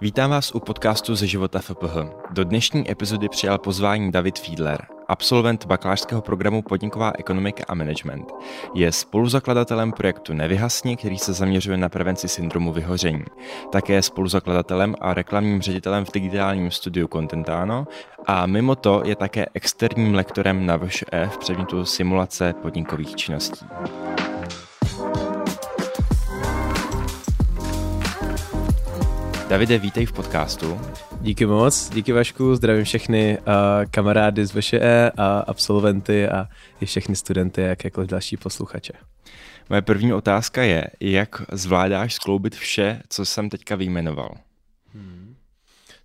Vítám vás u podcastu ze života FPH. Do dnešní epizody přijal pozvání David Fiedler, absolvent bakalářského programu Podniková ekonomika a management. Je spoluzakladatelem projektu Nevyhasni, který se zaměřuje na prevenci syndromu vyhoření. Také je spoluzakladatelem a reklamním ředitelem v digitálním studiu Contentano a mimo to je také externím lektorem na VŠE v předmětu simulace podnikových činností. Davide, vítej v podcastu. Díky moc, díky Vašku, zdravím všechny uh, kamarády z VŠE a absolventy a i všechny studenty a jakékoliv další posluchače. Moje první otázka je, jak zvládáš skloubit vše, co jsem teďka vyjmenoval? Hmm.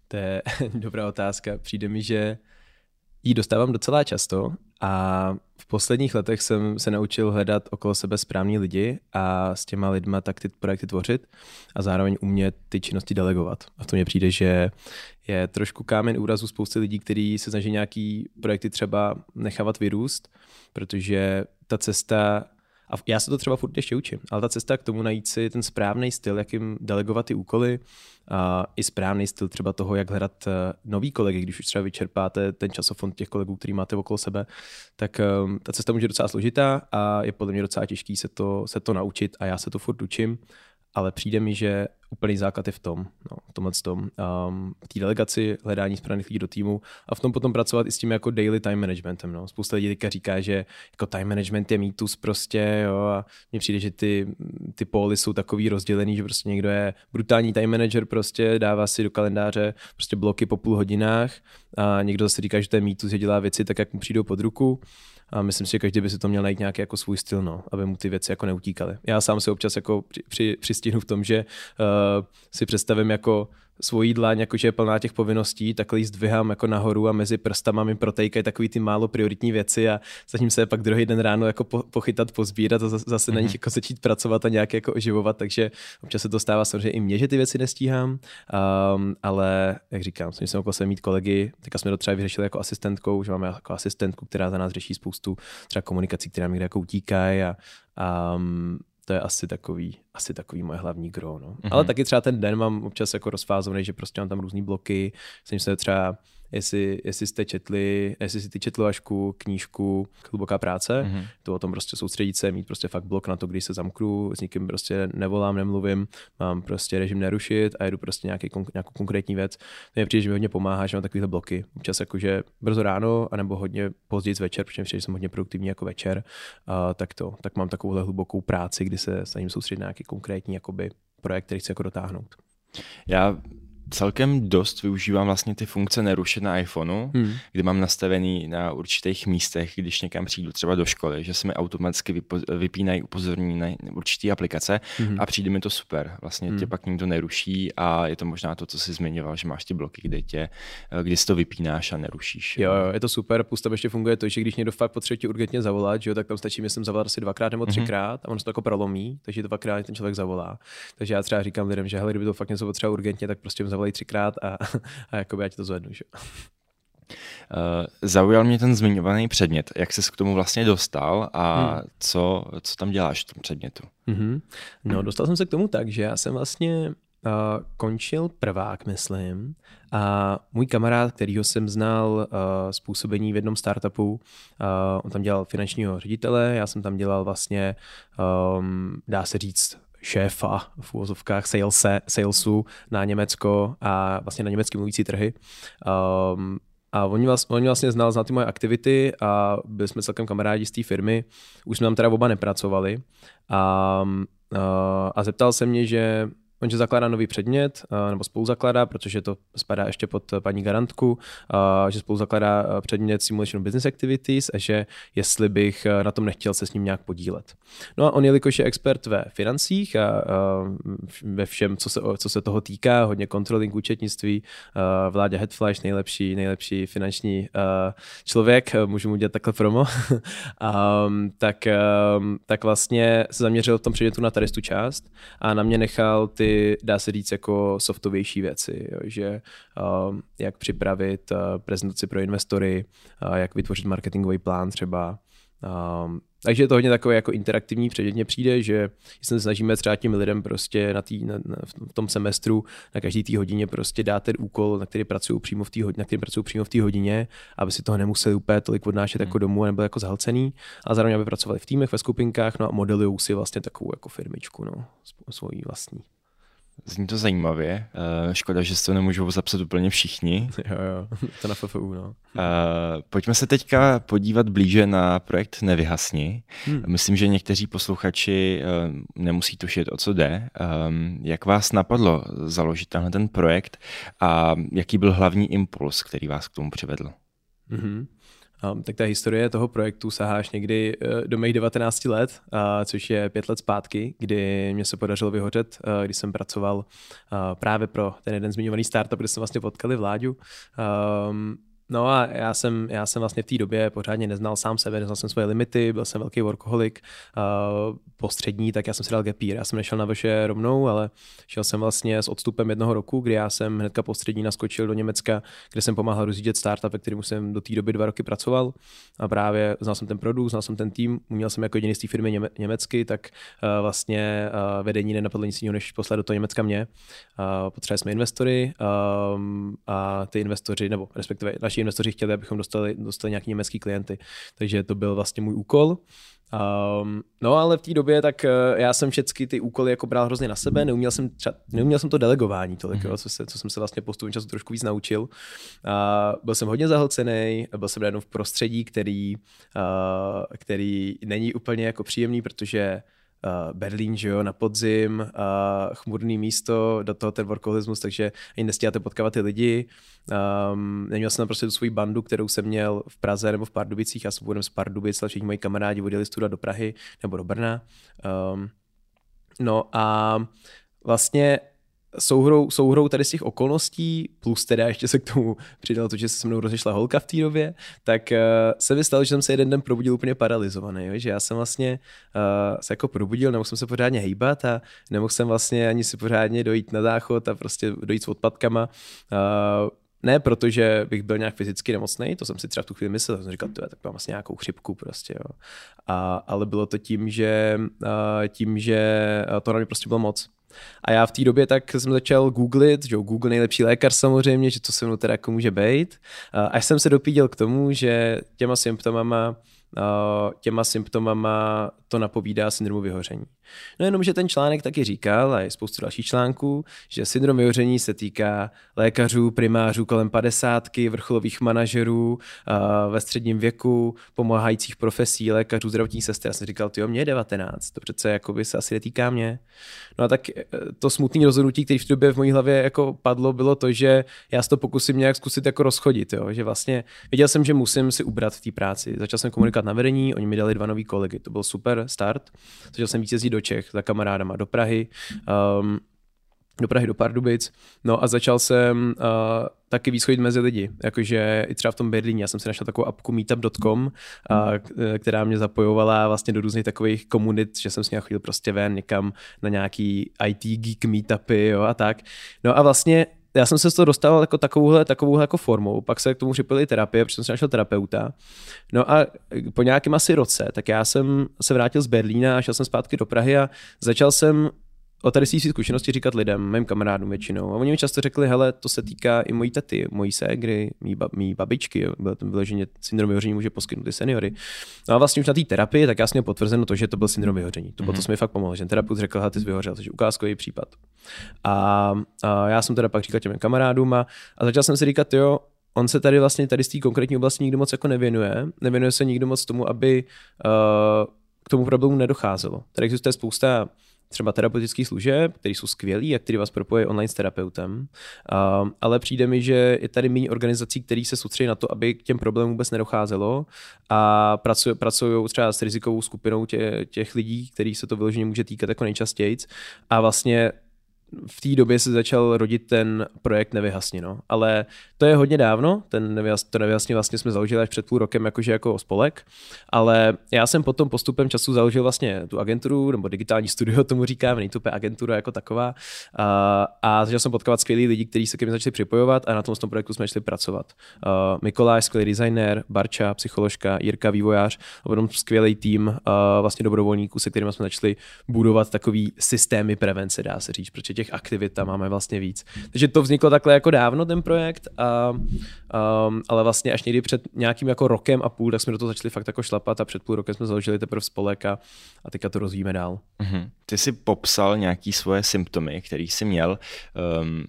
To je dobrá otázka. Přijde mi, že ji dostávám docela často a v posledních letech jsem se naučil hledat okolo sebe správní lidi a s těma lidma tak ty projekty tvořit a zároveň umět ty činnosti delegovat. A to mně přijde, že je trošku kámen úrazu spousty lidí, kteří se snaží nějaký projekty třeba nechávat vyrůst, protože ta cesta a já se to třeba furt ještě učím, ale ta cesta k tomu najít si ten správný styl, jak jim delegovat ty úkoly, a i správný styl třeba toho, jak hledat eh, nový kolegy, když už třeba vyčerpáte ten časofond těch kolegů, který máte okolo sebe, tak um, ta cesta může docela složitá a je podle mě docela těžký se to, se to naučit a já se to furt učím ale přijde mi, že úplný základ je v tom, no, v tomhle tom, um, té delegaci, hledání správných lidí do týmu a v tom potom pracovat i s tím jako daily time managementem. No. Spousta lidí teďka říká, že jako time management je mýtus prostě jo, a mně přijde, že ty, ty póly jsou takový rozdělený, že prostě někdo je brutální time manager prostě, dává si do kalendáře prostě bloky po půl hodinách a někdo zase říká, že to je mýtus, že dělá věci tak, jak mu přijdou pod ruku a myslím si, že každý by si to měl najít nějaký jako svůj styl, no, aby mu ty věci jako neutíkaly. Já sám se občas jako při, při, přistihnu v tom, že uh, si představím jako svojí dlaň, jakože je plná těch povinností, takhle ji zdvihám jako nahoru a mezi prstama mi protejkají takový ty málo prioritní věci a zatím se pak druhý den ráno jako po, pochytat, pozbírat a zase mm-hmm. na nich mhm. jako začít pracovat a nějak jako oživovat, takže občas se to stává samozřejmě i mně, že ty věci nestíhám, um, ale jak říkám, jsem okolo se mít kolegy, teďka jsme to třeba vyřešili jako asistentkou, že máme jako asistentku, která za nás řeší spoustu třeba komunikací, která mi jako utíkají a um, to je asi takový, asi takový moje hlavní gro. No. Mm-hmm. Ale taky třeba ten den mám občas jako rozfázovaný, že prostě mám tam různé bloky, jsem se třeba jestli, jestli jste četli, jestli si ty četl Vašku knížku Hluboká práce, mm-hmm. to o tom prostě soustředit se, mít prostě fakt blok na to, když se zamknu, s nikým prostě nevolám, nemluvím, mám prostě režim nerušit a jedu prostě nějaký, nějakou konkrétní věc. To mě přijde, že mi hodně pomáhá, že mám takovýhle bloky. Občas jakože brzo ráno, anebo hodně později večer, protože přijde, že jsem hodně produktivní jako večer, a tak to, tak mám takovouhle hlubokou práci, kdy se snažím soustředit na nějaký konkrétní jakoby, projekt, který chci jako dotáhnout. Já celkem dost využívám vlastně ty funkce nerušit na iPhoneu, hmm. kdy mám nastavený na určitých místech, když někam přijdu třeba do školy, že se mi automaticky vypo- vypínají upozornění na určité aplikace hmm. a přijde mi to super. Vlastně hmm. tě pak nikdo neruší a je to možná to, co jsi zmiňoval, že máš ty bloky, kde, tě, kdy si to vypínáš a nerušíš. Jo, jo, je to super. Plus tam ještě funguje to, že když někdo fakt potřebuje urgentně zavolat, že jo, tak tam stačí, myslím, zavolat asi dvakrát nebo mhm. třikrát hmm. a on se to jako prolomí, takže dvakrát ten člověk zavolá. Takže já třeba říkám lidem, že hele, kdyby to fakt něco potřeba urgentně, tak prostě zavolají třikrát a, a jakoby já ti to zvednu. Že? Uh, zaujal mě ten zmiňovaný předmět. Jak jsi k tomu vlastně dostal a hmm. co, co tam děláš v tom předmětu? Mm-hmm. No, dostal jsem se k tomu tak, že já jsem vlastně uh, končil prvák, myslím, a můj kamarád, kterýho jsem znal uh, způsobení v jednom startupu, uh, on tam dělal finančního ředitele, já jsem tam dělal vlastně, um, dá se říct, šéfa v úvozovkách salese, salesu na Německo a vlastně na německy mluvící trhy. Um, a oni vlastně, oni vlastně znal, znal ty moje aktivity a byli jsme celkem kamarádi z té firmy. Už jsme tam teda oba nepracovali. A, a, a zeptal se mě, že On, že zakládá nový předmět, nebo spolu zakládá, protože to spadá ještě pod paní garantku, že spolu zakládá předmět Simulation Business Activities a že jestli bych na tom nechtěl se s ním nějak podílet. No a on, jelikož je expert ve financích a, ve všem, co se, co se toho týká, hodně controlling účetnictví, vládě Headflash, nejlepší, nejlepší finanční člověk, můžu mu dělat takhle promo, tak, tak vlastně se zaměřil v tom předmětu na tady tu část a na mě nechal ty dá se říct, jako softovější věci, jo, že uh, jak připravit uh, prezentaci pro investory, uh, jak vytvořit marketingový plán třeba, um, Takže je to hodně takové jako interaktivní, předmětně přijde, že se snažíme třeba tím lidem prostě na, tý, na, na, v tom semestru na každý té hodině prostě dát ten úkol, na který pracují přímo v té hodině, na který pracují přímo v té hodině, aby si toho nemuseli úplně tolik odnášet hmm. jako domů a nebyl jako zahlcený, a zároveň aby pracovali v týmech, ve skupinkách, no a modelují si vlastně takovou jako firmičku, no, svoji vlastní. Zní to zajímavě. Uh, škoda, že se to nemůžou zapsat úplně všichni. Jo, jo, to na FFU, no. Uh, pojďme se teďka podívat blíže na projekt Nevyhasni. Hmm. Myslím, že někteří posluchači uh, nemusí tušit, o co jde. Um, jak vás napadlo založit tenhle ten projekt a jaký byl hlavní impuls, který vás k tomu přivedl? Mm-hmm. Um, tak ta historie toho projektu sahá až někdy uh, do mých 19 let, uh, což je pět let zpátky, kdy mě se podařilo vyhořet, uh, když jsem pracoval uh, právě pro ten jeden zmiňovaný startup, kde jsme vlastně potkali Vláďu. Um, No a já jsem, já jsem vlastně v té době pořádně neznal sám sebe, neznal jsem svoje limity, byl jsem velký workoholik, uh, postřední, tak já jsem si dal gapír. Já jsem nešel na vaše rovnou, ale šel jsem vlastně s odstupem jednoho roku, kdy já jsem hnedka postřední naskočil do Německa, kde jsem pomáhal rozjíždět startup, ve kterém jsem do té doby dva roky pracoval. A právě znal jsem ten produkt, znal jsem ten tým, uměl jsem jako jediný z té firmy něme, německy, tak uh, vlastně uh, vedení nenapadlo nic jiného, než poslat do toho Německa mě. Uh, potřebovali jsme investory um, a ty investoři, nebo respektive naši investoři chtěli, abychom dostali, dostali nějaký německý klienty. Takže to byl vlastně můj úkol. Um, no ale v té době tak uh, já jsem všechny ty úkoly jako bral hrozně na sebe, neuměl jsem, třeba, neuměl jsem to delegování tolik, mm-hmm. jo, co, se, co jsem se vlastně postupem času trošku víc naučil. Uh, byl jsem hodně zahlcený, byl jsem najednou v prostředí, který, uh, který není úplně jako příjemný, protože Berlín, že jo, na podzim, uh, chmurný místo, do toho ten workoholismus, takže ani nestíháte potkávat ty lidi. Um, neměl jsem tam prostě tu svoji bandu, kterou jsem měl v Praze nebo v Pardubicích, já jsem původem z Pardubic, ale všichni moji kamarádi odjeli studovat do Prahy nebo do Brna. Um, no a vlastně souhrou, souhrou tady z těch okolností, plus teda ještě se k tomu přidalo to, že se se mnou rozešla holka v té době, tak uh, se mi stalo, že jsem se jeden den probudil úplně paralizovaný, jo? že já jsem vlastně uh, se jako probudil, nemohl jsem se pořádně hejbat a nemohl jsem vlastně ani si pořádně dojít na záchod a prostě dojít s odpadkama. Uh, ne protože bych byl nějak fyzicky nemocný, to jsem si třeba v tu chvíli myslel, jsem říkal, tak mám vlastně nějakou chřipku prostě, jo. A, ale bylo to tím, že, tím, že to na mě prostě bylo moc. A já v té době tak jsem začal googlit, že Google nejlepší lékař samozřejmě, že to se mnou teda jako může být. Až jsem se dopíděl k tomu, že těma symptomama těma symptomama to napovídá syndromu vyhoření. No jenom, že ten článek taky říkal, a je spoustu dalších článků, že syndrom vyhoření se týká lékařů, primářů kolem padesátky, vrcholových manažerů ve středním věku, pomáhajících profesí, lékařů, zdravotních sester. Já jsem říkal, ty mě je 19, to přece jako by se asi netýká mě. No a tak e, to smutné rozhodnutí, které v době v mojí hlavě jako padlo, bylo to, že já to pokusím nějak zkusit jako rozchodit, jo? že vlastně věděl jsem, že musím si ubrat v té práci. Začal jsem komunikovat na vedení, oni mi dali dva nový kolegy, to byl super start. Začal jsem víc jezdit do Čech za kamarádama do Prahy. Um, do Prahy, do Pardubic. No a začal jsem uh, taky výschodit mezi lidi, jakože i třeba v tom Berlíně, já jsem si našel takovou apku meetup.com, uh, která mě zapojovala vlastně do různých takových komunit, že jsem s ní chodil prostě ven někam na nějaký IT geek meetupy jo, a tak. No a vlastně já jsem se z toho dostal jako takovouhle, takovouhle jako formou, pak se k tomu připojili terapie, protože jsem našel terapeuta. No a po nějakém asi roce, tak já jsem se vrátil z Berlína a šel jsem zpátky do Prahy a začal jsem o tady si zkušenosti říkat lidem, mým kamarádům většinou. A oni mi často řekli, hele, to se týká i mojí taty, mojí ségry, mý, ba, mý babičky, jo. bylo tam vyloženě syndrom vyhoření může poskytnout i seniory. No a vlastně už na té terapii, tak já jsem měl potvrzeno to, že to byl syndrom vyhoření. To, mm-hmm. to mi fakt pomohlo, že ten terapeut řekl, že ty jsi vyhořel, takže ukázkový případ. A, a, já jsem teda pak říkal těm kamarádům a, a začal jsem si říkat, jo, on se tady vlastně tady z té konkrétní oblasti nikdo moc jako nevěnuje. Nevěnuje se nikdo moc tomu, aby uh, k tomu problému nedocházelo. Tady existuje spousta třeba terapeutických služeb, které jsou skvělý a který vás propojí online s terapeutem. Uh, ale přijde mi, že je tady méně organizací, které se soustředí na to, aby k těm problémům vůbec nedocházelo a pracují, pracují třeba s rizikovou skupinou tě, těch lidí, kterých se to vyloženě může týkat jako nejčastěji. A vlastně v té době se začal rodit ten projekt Nevyhasni, no. Ale to je hodně dávno, ten nevyhasni, to Nevyhasni vlastně jsme založili až před půl rokem jakože jako spolek, ale já jsem potom postupem času založil vlastně tu agenturu, nebo digitální studio tomu říkám, není to agentura jako taková a, a začal jsem potkávat skvělý lidi, kteří se ke mně začali připojovat a na tom, tom projektu jsme začali pracovat. Uh, Mikoláš, skvělý designer, Barča, psycholožka, Jirka, vývojář, potom skvělý tým uh, vlastně dobrovolníků, se kterými jsme začali budovat takový systémy prevence, dá se říct, protože těch aktivit tam máme vlastně víc. Takže to vzniklo takhle jako dávno, ten projekt, a, um, ale vlastně až někdy před nějakým jako rokem a půl, tak jsme do toho začali fakt jako šlapat a před půl rokem jsme založili teprve spolek a, a teďka to rozvíjíme dál. Mm-hmm. Ty jsi popsal nějaký svoje symptomy, který jsi měl. Um,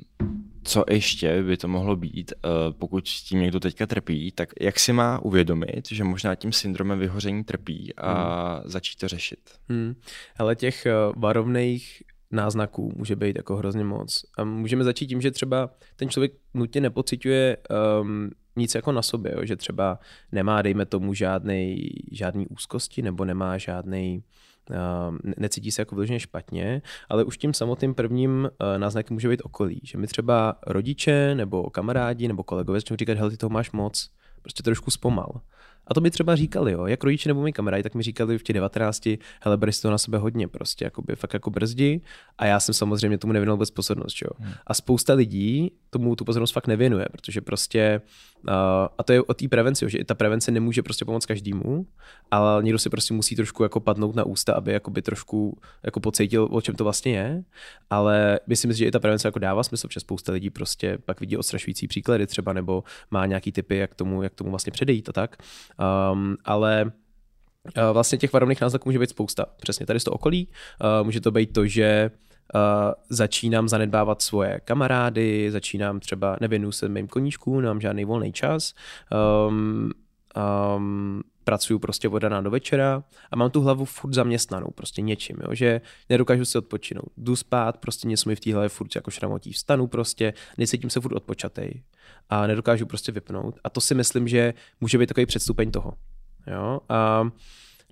co ještě by to mohlo být, uh, pokud tím někdo teďka trpí, tak jak si má uvědomit, že možná tím syndromem vyhoření trpí a hmm. začít to řešit? Hmm. Ale těch uh, varovných náznaků může být jako hrozně moc. A můžeme začít tím, že třeba ten člověk nutně nepociťuje um, nic jako na sobě, jo? že třeba nemá, dejme tomu, žádný, žádný úzkosti nebo nemá žádný necítí se jako vyloženě špatně, ale už tím samotným prvním eh, náznakem může být okolí, že mi třeba rodiče nebo kamarádi nebo kolegové začnou říkat, hele, ty toho máš moc, prostě trošku zpomal. A to mi třeba říkali, jo, jak rodiče nebo mi kamarádi, tak mi říkali v těch 19, hele, beri to na sebe hodně, prostě jakoby, fakt jako brzdi. A já jsem samozřejmě tomu nevěnoval bez pozornost, jo. Hmm. A spousta lidí tomu tu pozornost fakt nevěnuje, protože prostě a to je o té prevenci, že i ta prevence nemůže prostě pomoct každému, ale někdo si prostě musí trošku jako padnout na ústa, aby jakoby trošku jako pocítil, o čem to vlastně je. Ale myslím si, že i ta prevence jako dává smysl, protože spousta lidí prostě pak vidí odstrašující příklady třeba, nebo má nějaký typy, jak tomu, jak tomu vlastně předejít a tak. Um, ale vlastně těch varovných názvů může být spousta. Přesně tady z toho okolí. Může to být to, že uh, začínám zanedbávat svoje kamarády, začínám třeba, nevěnuju se mým koníčkům, nemám žádný volný čas, um, um, pracuju prostě od rána do večera a mám tu hlavu furt zaměstnanou prostě něčím, jo, že nedokážu si odpočinout. Jdu spát, prostě něco mi v té hlavě furt jako šramotí. Vstanu prostě, necítím se furt odpočatej a nedokážu prostě vypnout. A to si myslím, že může být takový předstupeň toho. Jo? A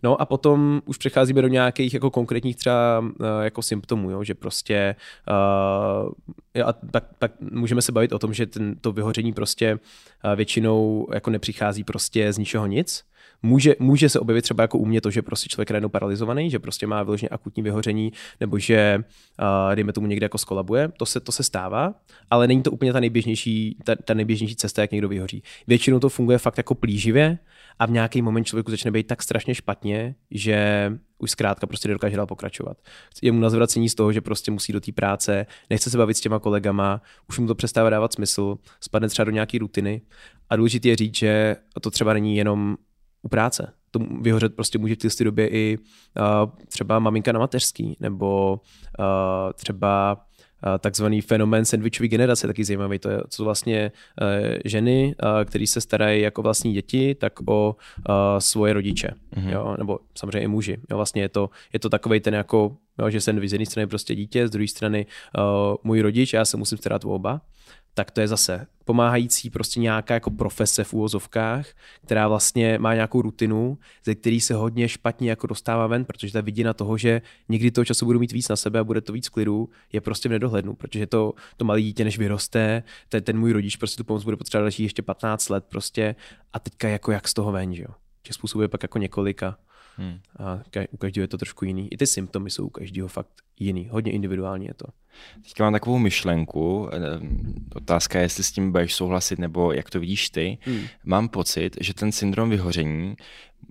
No a potom už přecházíme do nějakých jako konkrétních třeba uh, jako symptomů, jo, že prostě uh, a tak, tak můžeme se bavit o tom, že ten, to vyhoření prostě uh, většinou jako nepřichází prostě z ničeho nic, Může, může se objevit třeba jako u mě to, že prostě člověk je paralizovaný, že prostě má vyloženě akutní vyhoření, nebo že, uh, dejme tomu, někde jako skolabuje. To se, to se stává, ale není to úplně ta nejběžnější, ta, ta nejběžnější cesta, jak někdo vyhoří. Většinou to funguje fakt jako plíživě a v nějaký moment člověku začne být tak strašně špatně, že už zkrátka prostě nedokáže dál pokračovat. Je mu na zvracení z toho, že prostě musí do té práce, nechce se bavit s těma kolegama, už mu to přestává dávat smysl, spadne třeba do nějaké rutiny. A důležité je říct, že to třeba není jenom u práce. To vyhořet prostě může v té době i uh, třeba maminka na mateřský, nebo uh, třeba uh, takzvaný fenomén sandvichové generace, taky zajímavý. To je, co vlastně ženy, které se starají jako vlastní děti, tak o svoje rodiče. Mm-hmm. Jo? Nebo samozřejmě i muži. Jo? Vlastně je to, je to takový ten jako, jo, že jsem z jedné strany prostě dítě, z druhé strany uh, můj rodič, já se musím starat o oba tak to je zase pomáhající prostě nějaká jako profese v úvozovkách, která vlastně má nějakou rutinu, ze který se hodně špatně jako dostává ven, protože ta vidina toho, že někdy toho času budu mít víc na sebe a bude to víc klidu, je prostě v nedohlednu, protože to, to malé dítě, než vyroste, ten, ten můj rodič prostě tu pomoc bude potřebovat další ještě 15 let prostě a teďka jako jak z toho ven, že jo. Těch způsobů je pak jako několika. Hmm. A u každého je to trošku jiný. I ty symptomy jsou u každého fakt jiný. Hodně individuální je to. Teďka mám takovou myšlenku. Eh, otázka je, jestli s tím budeš souhlasit, nebo jak to vidíš ty. Hmm. Mám pocit, že ten syndrom vyhoření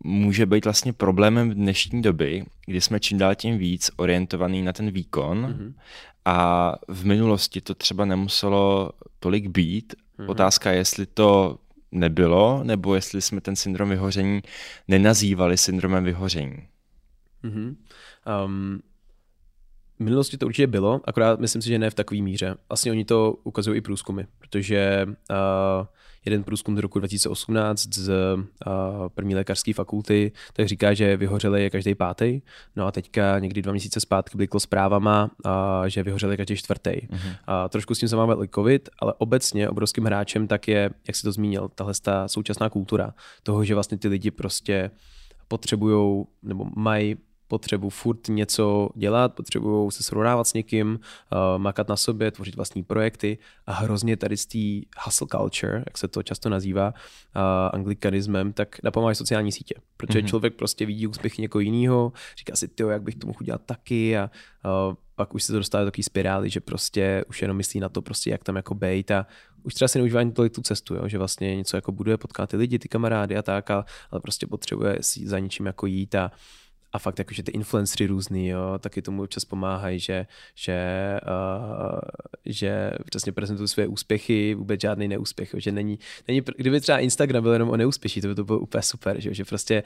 může být vlastně problémem dnešní doby, kdy jsme čím dál tím víc orientovaný na ten výkon hmm. a v minulosti to třeba nemuselo tolik být. Hmm. Otázka je, jestli to nebylo, nebo jestli jsme ten syndrom vyhoření nenazývali syndromem vyhoření. Mm-hmm. Um, v minulosti to určitě bylo, akorát myslím si, že ne v takové míře. Vlastně oni to ukazují i průzkumy, protože uh, jeden průzkum z roku 2018 z uh, první lékařské fakulty, tak říká, že vyhořeli je každý pátý. No a teďka někdy dva měsíce zpátky bliklo zprávama, uh, že vyhořeli každý čtvrtý. Uh, trošku s tím se máme covid, ale obecně obrovským hráčem tak je, jak si to zmínil, tahle ta současná kultura toho, že vlastně ty lidi prostě potřebují nebo mají potřebu furt něco dělat, potřebují se srovnávat s někým, uh, makat na sobě, tvořit vlastní projekty a hrozně tady z té hustle culture, jak se to často nazývá uh, anglikanismem, tak napomáhají sociální sítě. Protože mm-hmm. člověk prostě vidí úspěch někoho jiného, říká si, ty, jak bych to mohl udělat taky a uh, pak už se to dostává do takové spirály, že prostě už jenom myslí na to, prostě jak tam jako bejt a už třeba si neužívá ani tolik tu cestu, jo? že vlastně něco jako buduje, potká ty lidi, ty kamarády a tak, ale prostě potřebuje si za něčím jako jít a a fakt jakože ty influencery různý, jo, taky tomu občas pomáhají, že, že, uh, že přesně prezentují své úspěchy, vůbec žádný neúspěch, jo, že není, není, kdyby třeba Instagram byl jenom o neúspěší, to by to bylo úplně super, že, že prostě,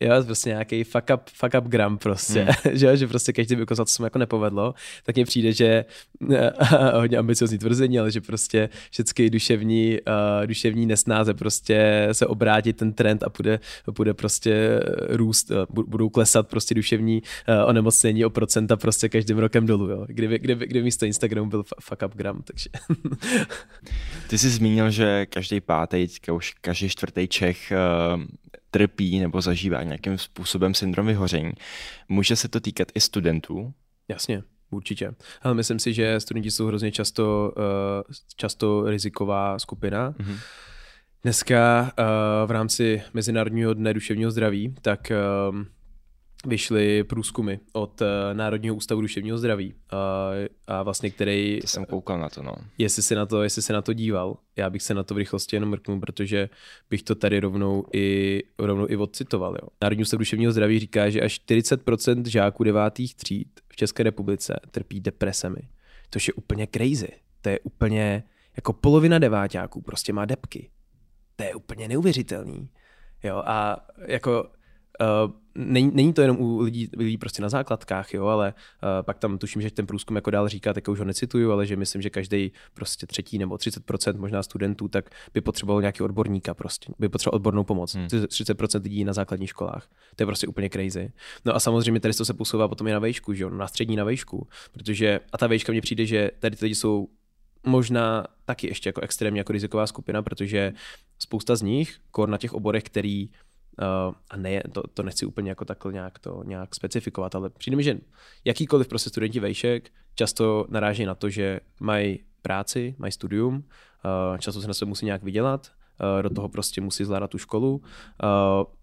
jo, prostě nějaký fuck up, fuck up gram prostě, hmm. že, že prostě každý by jako za to se mu jako nepovedlo, tak mně přijde, že hodně ambiciozní tvrzení, ale že prostě všechny duševní, uh, duševní nesnáze prostě se obrátí ten trend a bude, bude prostě růst, budou klesat klesat prostě duševní uh, onemocnění o procenta prostě každým rokem dolů, jo. Kdyby, kdyby, kdyby místo Instagramu byl fuck up gram, takže. Ty jsi zmínil, že každý pátý, už každý čtvrtý Čech uh, trpí nebo zažívá nějakým způsobem syndrom vyhoření. Může se to týkat i studentů? Jasně. Určitě. Ale myslím si, že studenti jsou hrozně často, uh, často riziková skupina. Mm-hmm. Dneska uh, v rámci Mezinárodního dne duševního zdraví, tak vyšly průzkumy od uh, Národního ústavu duševního zdraví uh, a vlastně který... To jsem koukal na to, no. Jestli se na to, jestli se na to díval, já bych se na to v rychlosti jenom mrknul, protože bych to tady rovnou i, rovnou i odcitoval. Jo. Národní ústav duševního zdraví říká, že až 40% žáků devátých tříd v České republice trpí depresemi. To je úplně crazy. To je úplně, jako polovina deváťáků prostě má depky. To je úplně neuvěřitelný. Jo, a jako Uh, není, není to jenom u lidí, lidí prostě na základkách, jo, ale uh, pak tam tuším, že ten průzkum jako dál říká, tak už ho necituju, ale že myslím, že každý prostě třetí nebo 30% možná studentů, tak by potřeboval nějaký odborníka prostě, by potřeboval odbornou pomoc. Hmm. 30% lidí na základních školách. To je prostě úplně crazy. No a samozřejmě tady to se posouvá potom i na vejšku, že jo, na střední na vejšku, protože a ta vejška mně přijde, že tady ty lidi jsou možná taky ještě jako extrémně jako riziková skupina, protože spousta z nich, kor na těch oborech, který Uh, a ne, to, to nechci úplně jako takhle nějak to nějak specifikovat, ale přijde mi, že jakýkoliv prostě studenti vejšek často naráží na to, že mají práci, mají studium, uh, často se na sebe musí nějak vydělat, uh, do toho prostě musí zvládat tu školu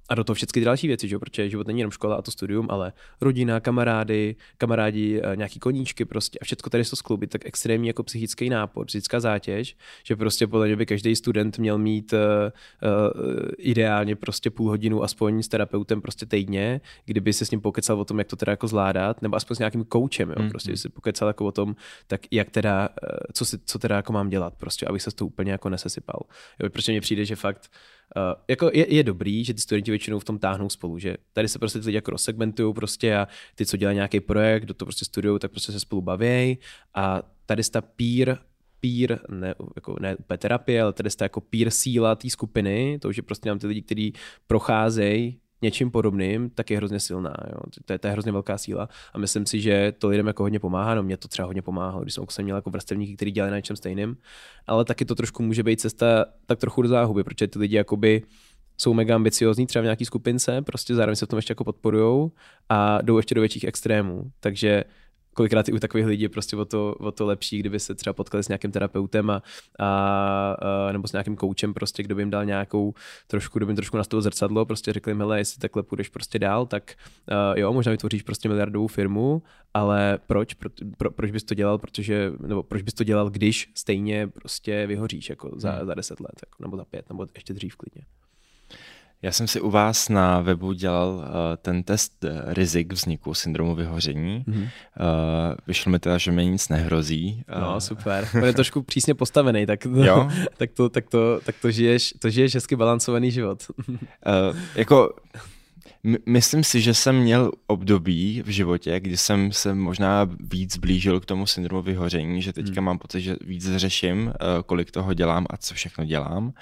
a do toho všechny další věci, že? protože život není jenom škola a to studium, ale rodina, kamarády, kamarádi, eh, nějaký koníčky prostě a všechno tady to skloubit, tak extrémní jako psychický nápor, psychická zátěž, že prostě podle mě by každý student měl mít uh, uh, ideálně prostě půl hodinu aspoň s terapeutem prostě týdně, kdyby se s ním pokecal o tom, jak to teda jako zvládat, nebo aspoň s nějakým koučem, jo? Mm, prostě mm. si pokecal jako o tom, tak jak teda, co, si, co teda jako mám dělat, prostě, abych se to úplně jako nesesypal. Jo, protože mně přijde, že fakt Uh, jako je, je, dobrý, že ty studenti většinou v tom táhnou spolu, že tady se prostě ty lidi jako rozsegmentují prostě a ty, co dělají nějaký projekt, do to prostě studují, tak prostě se spolu baví a tady ta peer peer, ne, jako, ne úplně terapie, ale tady ta jako peer síla té skupiny, to, že prostě mám ty lidi, kteří procházejí něčím podobným, tak je hrozně silná. Jo. To, je, to je hrozně velká síla a myslím si, že to lidem jako hodně pomáhá. No mě to třeba hodně pomáhalo, když jsem měl jako vrstevníky, kteří dělali na něčem stejným, ale taky to trošku může být cesta tak trochu do záhuby, protože ty lidi jakoby jsou mega ambiciozní třeba v nějaký skupince, prostě zároveň se v tom ještě jako podporujou a jdou ještě do větších extrémů. Takže kolikrát i u takových lidí je prostě o to, o to lepší, kdyby se třeba potkali s nějakým terapeutem a, a, a nebo s nějakým koučem, prostě, kdo by jim dal nějakou trošku, kdo by jim trošku nastavil zrcadlo, prostě řekli jim, hele, jestli takhle půjdeš prostě dál, tak uh, jo, možná vytvoříš prostě miliardovou firmu, ale proč? Pro, pro, proč bys to dělal, protože, nebo proč bys to dělal, když stejně prostě vyhoříš jako za, hmm. za deset let, jako, nebo za pět, nebo ještě dřív klidně. Já jsem si u vás na webu dělal uh, ten test eh, rizik vzniku syndromu vyhoření. Mm-hmm. Uh, vyšlo mi teda, že mi nic nehrozí. Uh, no, super. On je trošku přísně postavený, tak to, jo? tak to, tak to, tak to žiješ, to žiješ hezky balancovaný život. uh, jako myslím si, že jsem měl období v životě, kdy jsem se možná víc blížil k tomu syndromu vyhoření, že teďka hmm. mám pocit, že víc řeším, kolik toho dělám a co všechno dělám.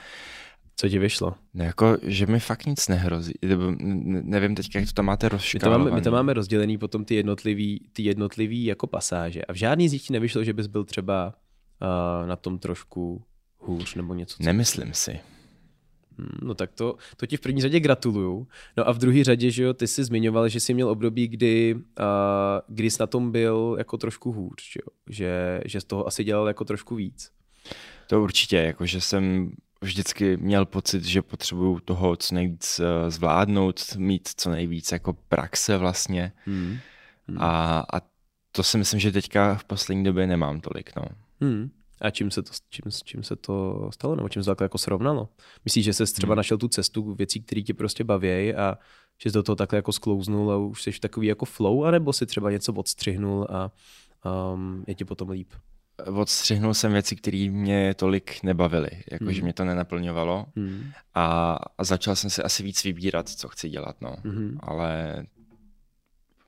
Co ti vyšlo? No jako, že mi fakt nic nehrozí. Nevím teď, jak to tam máte rozškálovaný. My to máme, my to máme rozdělený potom ty jednotlivý, ty jednotlivý jako pasáže. A v žádný z nich ti nevyšlo, že bys byl třeba uh, na tom trošku hůř nebo něco. Nemyslím si. Hmm, no tak to, to ti v první řadě gratuluju. No a v druhé řadě, že jo, ty jsi zmiňoval, že jsi měl období, kdy, uh, kdy jsi na tom byl jako trošku hůř, že, jo? že, že z toho asi dělal jako trošku víc. To určitě, jako že jsem vždycky měl pocit, že potřebuju toho co nejvíc uh, zvládnout, mít co nejvíc jako praxe vlastně. Hmm. Hmm. A, a to si myslím, že teďka v poslední době nemám tolik. No. Hmm. A čím se to, čím, čím se to stalo, nebo čím se to jako srovnalo? Myslíš, že jsi třeba hmm. našel tu cestu věcí, které tě prostě baví a že jsi do toho takhle jako sklouznul a už jsi takový jako flow, anebo si třeba něco odstřihnul a um, je ti potom líp? Odstřihnul jsem věci, které mě tolik nebavily, jakože hmm. mě to nenaplňovalo hmm. a, a začal jsem si asi víc vybírat, co chci dělat, no. Hmm. Ale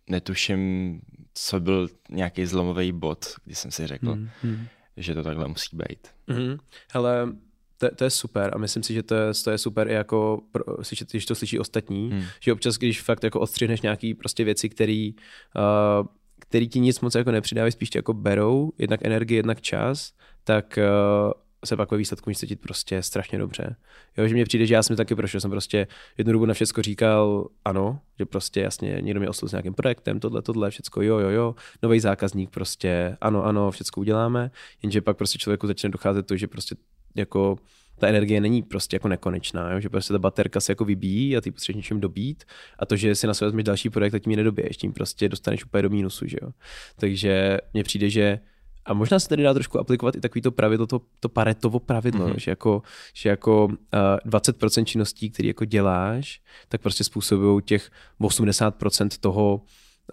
netuším, co byl nějaký zlomový bod, kdy jsem si řekl, hmm že to takhle musí být. Mm-hmm. Hele, to, to je super a myslím si, že to je, to je super i jako, pro, když to slyší ostatní, hmm. že občas, když fakt jako odstřihneš nějaký prostě věci, které uh, který ti nic moc jako nepřidávají, spíš tě jako berou, jednak energie, jednak čas, tak uh, se pak ve výsledku může cítit prostě strašně dobře. Jo, že mně přijde, že já jsem taky prošel, jsem prostě jednu dobu na všechno říkal ano, že prostě jasně někdo mě oslovil s nějakým projektem, tohle, tohle, všecko jo, jo, jo, nový zákazník prostě ano, ano, všecko uděláme, jenže pak prostě člověku začne docházet to, že prostě jako ta energie není prostě jako nekonečná, jo? že prostě ta baterka se jako vybíjí a ty potřebuješ něčím dobít a to, že si na sebe vezmeš další projekt, tak tím ji nedobiješ, tím prostě dostaneš úplně do mínusu, že jo. Takže mně přijde, že a možná se tady dá trošku aplikovat i takový to pravidlo, to, to paretovo pravidlo, mm-hmm. že jako, že jako uh, eh, 20% činností, které jako děláš, tak prostě způsobují těch 80% toho,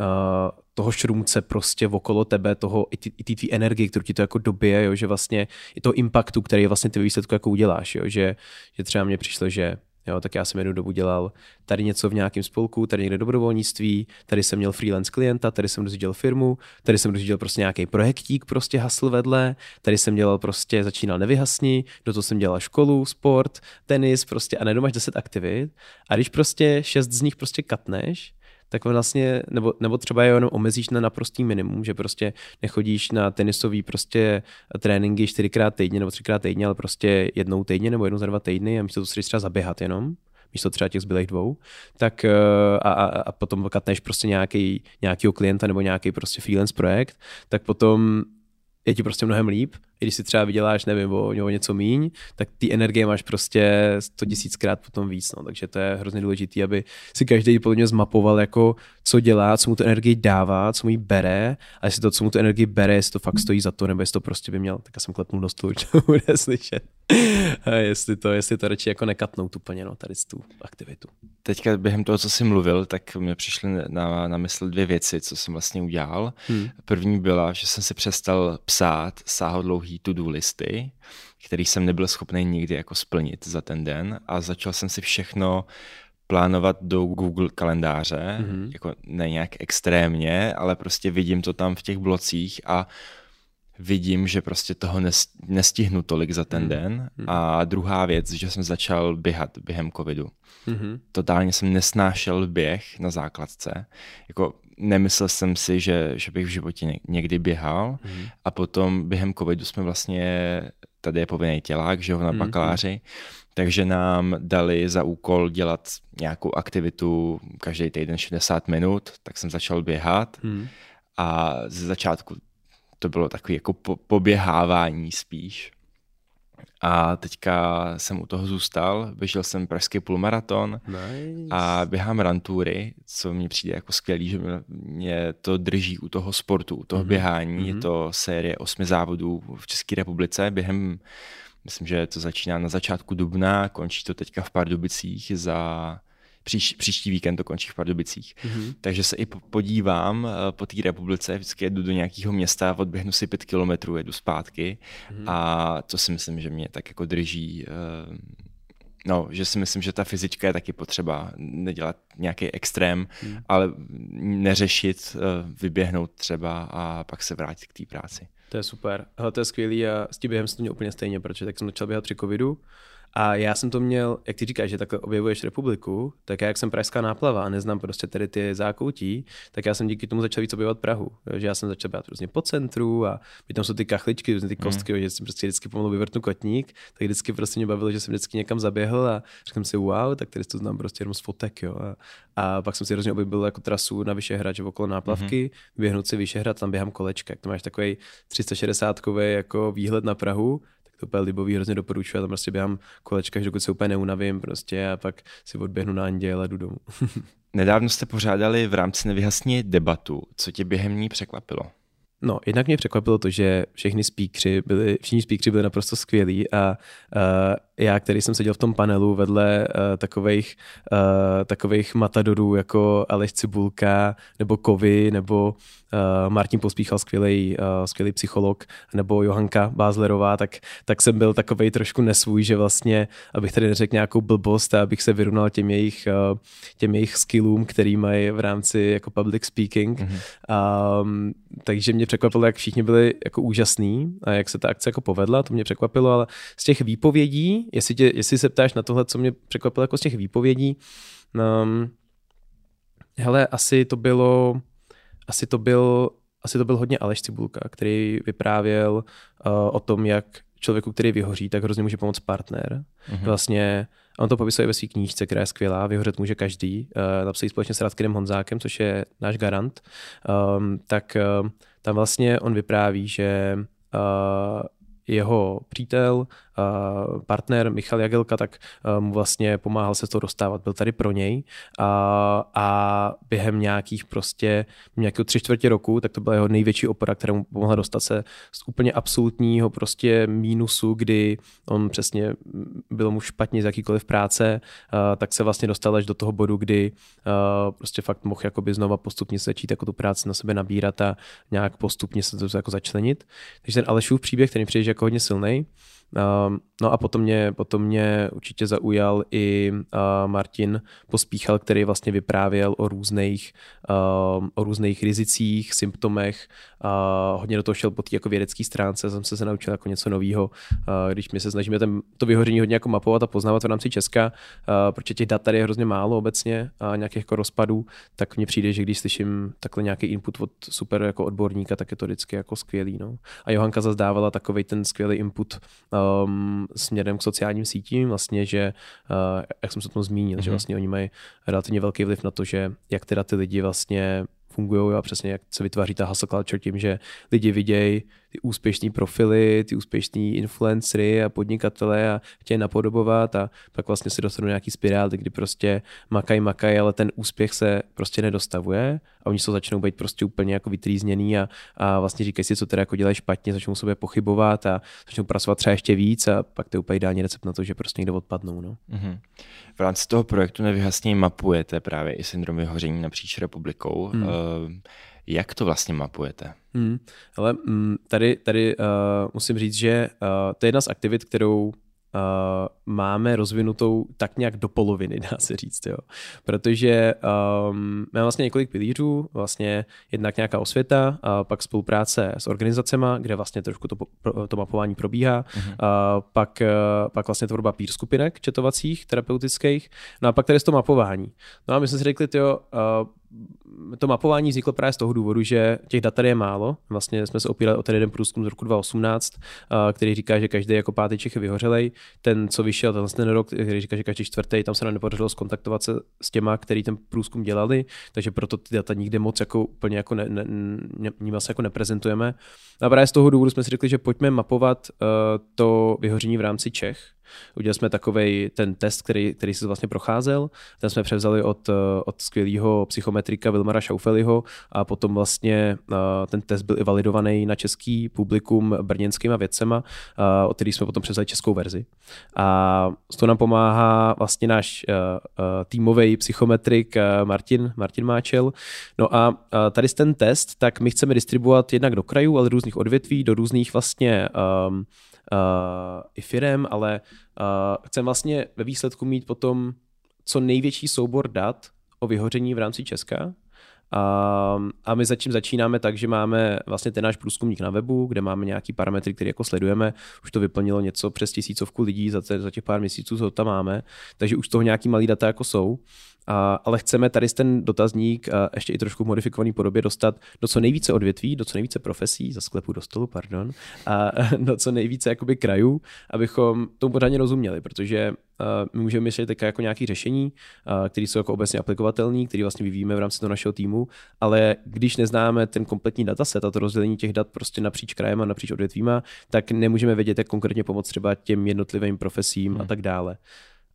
uh, toho šrumce prostě okolo tebe, toho i i ty energie, kterou ti to jako dobije, jo, že vlastně i toho impaktu, který vlastně ty výsledku jako uděláš, jo, že, že třeba mně přišlo, že Jo, tak já jsem jednu dobu dělal tady něco v nějakém spolku, tady někde dobrovolnictví, tady jsem měl freelance klienta, tady jsem rozjížděl firmu, tady jsem rozjížděl prostě nějaký projektík, prostě hasl vedle, tady jsem dělal prostě, začínal nevyhasni, do toho jsem dělal školu, sport, tenis, prostě a nedomáš 10 aktivit a když prostě šest z nich prostě katneš, tak vlastně, nebo, nebo třeba je jenom omezíš na naprostý minimum, že prostě nechodíš na tenisový prostě tréninky čtyřikrát týdně nebo třikrát týdně, ale prostě jednou týdně nebo jednou za dva týdny a místo to se třeba zaběhat jenom, místo třeba těch zbylých dvou, tak eh, a, a, a potom katneš prostě nějaký, nějakýho klienta nebo nějaký prostě freelance projekt, tak potom je ti prostě mnohem líp. I když si třeba vyděláš, nevím, o, o něco míň, tak ty energie máš prostě 100 tisíckrát potom víc. No. Takže to je hrozně důležité, aby si každý podle mě zmapoval, jako, co dělá, co mu tu energii dává, co mu ji bere a jestli to, co mu tu energii bere, jestli to fakt stojí za to, nebo jestli to prostě by měl, tak já jsem klepnul do stolu, to bude slyšet. A jestli to, jestli to radši jako nekatnout úplně, no, tady tu aktivitu. Teďka během toho, co jsi mluvil, tak mi přišly na, na mysl dvě věci, co jsem vlastně udělal. Hmm. První byla, že jsem si přestal psát sáhodlouhý to-do listy, který jsem nebyl schopný nikdy jako splnit za ten den a začal jsem si všechno plánovat do Google kalendáře, mm-hmm. jako ne nějak extrémně, ale prostě vidím to tam v těch blocích a vidím, že prostě toho nestihnu tolik za ten mm. den. Mm. A druhá věc, že jsem začal běhat během covidu. Mm-hmm. Totálně jsem nesnášel běh na základce. Jako nemyslel jsem si, že, že bych v životě někdy běhal. Mm. A potom během covidu jsme vlastně, tady je povinný tělák, že ho na mm. bakaláři, takže nám dali za úkol dělat nějakou aktivitu každý týden 60 minut, tak jsem začal běhat. Mm. A ze začátku to bylo takové jako po, poběhávání spíš. A teďka jsem u toho zůstal, běžel jsem pražský půlmaraton nice. a běhám rantury, co mi přijde jako skvělý, že mě to drží u toho sportu, u toho mm-hmm. běhání. Mm-hmm. Je mhm. to série osmi závodů v České republice během, myslím, že to začíná na začátku dubna, končí to teďka v Pardubicích za Příš, příští víkend to končí v Pardubicích. Mm-hmm. Takže se i podívám eh, po té republice, vždycky jedu do nějakého města, odběhnu si pět kilometrů, jedu zpátky mm-hmm. a to si myslím, že mě tak jako drží eh, No, že si myslím, že ta fyzička je taky potřeba nedělat nějaký extrém, hmm. ale neřešit, eh, vyběhnout třeba a pak se vrátit k té práci. To je super. Ale to je skvělý a s tím během jsem to měl úplně stejně, protože tak jsem začal běhat při covidu A já jsem to měl, jak ty říkáš, že takhle objevuješ republiku, tak já jak jsem pražská náplava a neznám prostě tady ty zákoutí, tak já jsem díky tomu začal víc objevovat Prahu. Že já jsem začal být různě po centru a tam jsou ty kachličky, různě ty hmm. kostky, mm. že jsem prostě vždycky pomalu vyvrtnu kotník, tak vždycky prostě mě bavilo, že jsem vždycky někam zaběhl a řekl si wow, tak tady to znám prostě jenom z fotek, jo. A, a pak jsem si hrozně objevil jako trasu na Vyšehrad, že okolo náplavky, mm-hmm. běhnout si Vyšehrad, tam běhám kolečka, jak to máš takový 360 jako výhled na Prahu, to úplně libový, hrozně doporučuji, já tam prostě běhám kolečka, dokud se úplně neunavím prostě a pak si odběhnu na anděl a jdu domů. Nedávno jste pořádali v rámci nevyhasní debatu. Co tě během ní překvapilo? No, jednak mě překvapilo to, že všechny speakři byli, všichni speakři byli naprosto skvělí a uh, já, který jsem seděl v tom panelu vedle uh, takových, uh, takových matadorů jako Aleš Cibulka nebo Kovy nebo uh, Martin Pospíchal, skvělý, uh, skvělý psycholog, nebo Johanka Bázlerová, tak, tak jsem byl takový trošku nesvůj, že vlastně, abych tady neřekl nějakou blbost a abych se vyrovnal těm jejich, uh, těm jejich skillům, který mají v rámci jako public speaking. Mm-hmm. Um, takže mě překvapilo, jak všichni byli jako úžasní a jak se ta akce jako povedla, to mě překvapilo, ale z těch výpovědí, jestli, tě, jestli se ptáš na tohle, co mě překvapilo jako z těch výpovědí, um, hele, asi to bylo asi to byl, asi to byl hodně Aleš Cibulka, který vyprávěl uh, o tom, jak člověku, který vyhoří, tak hrozně může pomoct partner. Uh-huh. Vlastně on to popisuje ve své knížce, která je skvělá, vyhořet může každý. Uh, napsal společně s Radkinem Honzákem, což je náš garant. Um, tak uh, tam vlastně on vypráví, že uh, jeho přítel, partner Michal Jagelka, tak mu vlastně pomáhal se to dostávat, byl tady pro něj a, a během nějakých prostě nějakého tři čtvrtě roku, tak to byla jeho největší opera, která mu pomohla dostat se z úplně absolutního prostě mínusu, kdy on přesně bylo mu špatně z jakýkoliv práce, tak se vlastně dostal až do toho bodu, kdy prostě fakt mohl jakoby znova postupně začít jako tu práci na sebe nabírat a nějak postupně se to jako začlenit. Takže ten Alešův příběh, který přijde jako hodně silný, no a potom mě, potom mě určitě zaujal i uh, Martin Pospíchal, který vlastně vyprávěl o různých, um, o různých rizicích, symptomech. Uh, hodně do toho šel po té jako vědecké stránce, jsem se, naučil jako něco nového, uh, když my se snažíme ten, to vyhoření hodně jako mapovat a poznávat v rámci Česka, protože těch dat tady je hrozně málo obecně a nějakých jako rozpadů, tak mně přijde, že když slyším takhle nějaký input od super jako odborníka, tak je to vždycky jako skvělý. No. A Johanka zazdávala takový ten skvělý input um, směrem k sociálním sítím, vlastně, že, uh, jak jsem se o tom zmínil, mm-hmm. že mhm. vlastně oni mají relativně velký vliv na to, že jak teda ty lidi vlastně fungují a přesně jak se vytváří ta hustle culture tím, že lidi vidějí ty úspěšní profily, ty úspěšní influencery a podnikatele a chtějí napodobovat a pak vlastně se dostanou nějaký spirály, kdy prostě makaj, makaj, ale ten úspěch se prostě nedostavuje a oni se začnou být prostě úplně jako vytrýzněný a, a vlastně říkají si, co teda jako dělají špatně, začnou sobě pochybovat a začnou pracovat třeba ještě víc a pak to je úplně ideální recept na to, že prostě někdo odpadnou. No. Mm-hmm. V rámci toho projektu nevyhasně mapujete právě i syndrom vyhoření napříč republikou. Mm. Uh, jak to vlastně mapujete? Hmm. Ale mm, tady, tady uh, musím říct, že uh, to je jedna z aktivit, kterou uh, máme rozvinutou tak nějak do poloviny, dá se říct, jo. Protože um, máme vlastně několik pilířů, vlastně jednak nějaká osvěta, a pak spolupráce s organizacemi, kde vlastně trošku to, to mapování probíhá, uh-huh. a pak, uh, pak vlastně tvorba peer skupinek četovacích, terapeutických, no a pak tady je to mapování. No a my jsme si řekli, jo, uh, to mapování vzniklo právě z toho důvodu, že těch dat tady je málo. Vlastně jsme se opírali o ten jeden průzkum z roku 2018, který říká, že každý jako pátý Čech je vyhořelej. Ten, co vyšel ten, ten rok, který říká, že každý čtvrtý, tam se nám nepodařilo skontaktovat se s těma, který ten průzkum dělali, takže proto ty data nikde moc jako úplně jako ne, ne, ne, vlastně jako neprezentujeme. A právě z toho důvodu jsme si řekli, že pojďme mapovat uh, to vyhoření v rámci Čech Udělali jsme takový ten test, který, který se vlastně procházel. Ten jsme převzali od, eh, od skvělého psychometrika Vilmara Schaufeliho a potom vlastně uh, ten test byl i validovaný na český publikum brněnskýma vědcema, uh, od kterých jsme potom převzali českou verzi. A z toho nám pomáhá vlastně náš týmový psychometrik Martin, Martin Máčel. No a tady ten test, tak my chceme distribuovat jednak do krajů, ale do různých odvětví, do různých vlastně um, uh, i firem, ale uh, chcem vlastně ve výsledku mít potom co největší soubor dat o vyhoření v rámci Česka A, my zatím začínáme tak, že máme vlastně ten náš průzkumník na webu, kde máme nějaký parametry, které jako sledujeme. Už to vyplnilo něco přes tisícovku lidí za, za těch pár měsíců, co tam máme, takže už toho nějaký malý data jako jsou. A, ale chceme tady ten dotazník ještě i trošku v modifikované podobě dostat do co nejvíce odvětví, do co nejvíce profesí, za sklepu do stolu, pardon, a do co nejvíce jakoby krajů, abychom tomu pořádně rozuměli, protože my můžeme myslet také jako nějaké řešení, které jsou jako obecně aplikovatelné, které vlastně vyvíjíme v rámci toho našeho týmu, ale když neznáme ten kompletní dataset a to rozdělení těch dat prostě napříč krajem a napříč odvětvíma, tak nemůžeme vědět, jak konkrétně pomoct třeba těm jednotlivým profesím hmm. a tak dále.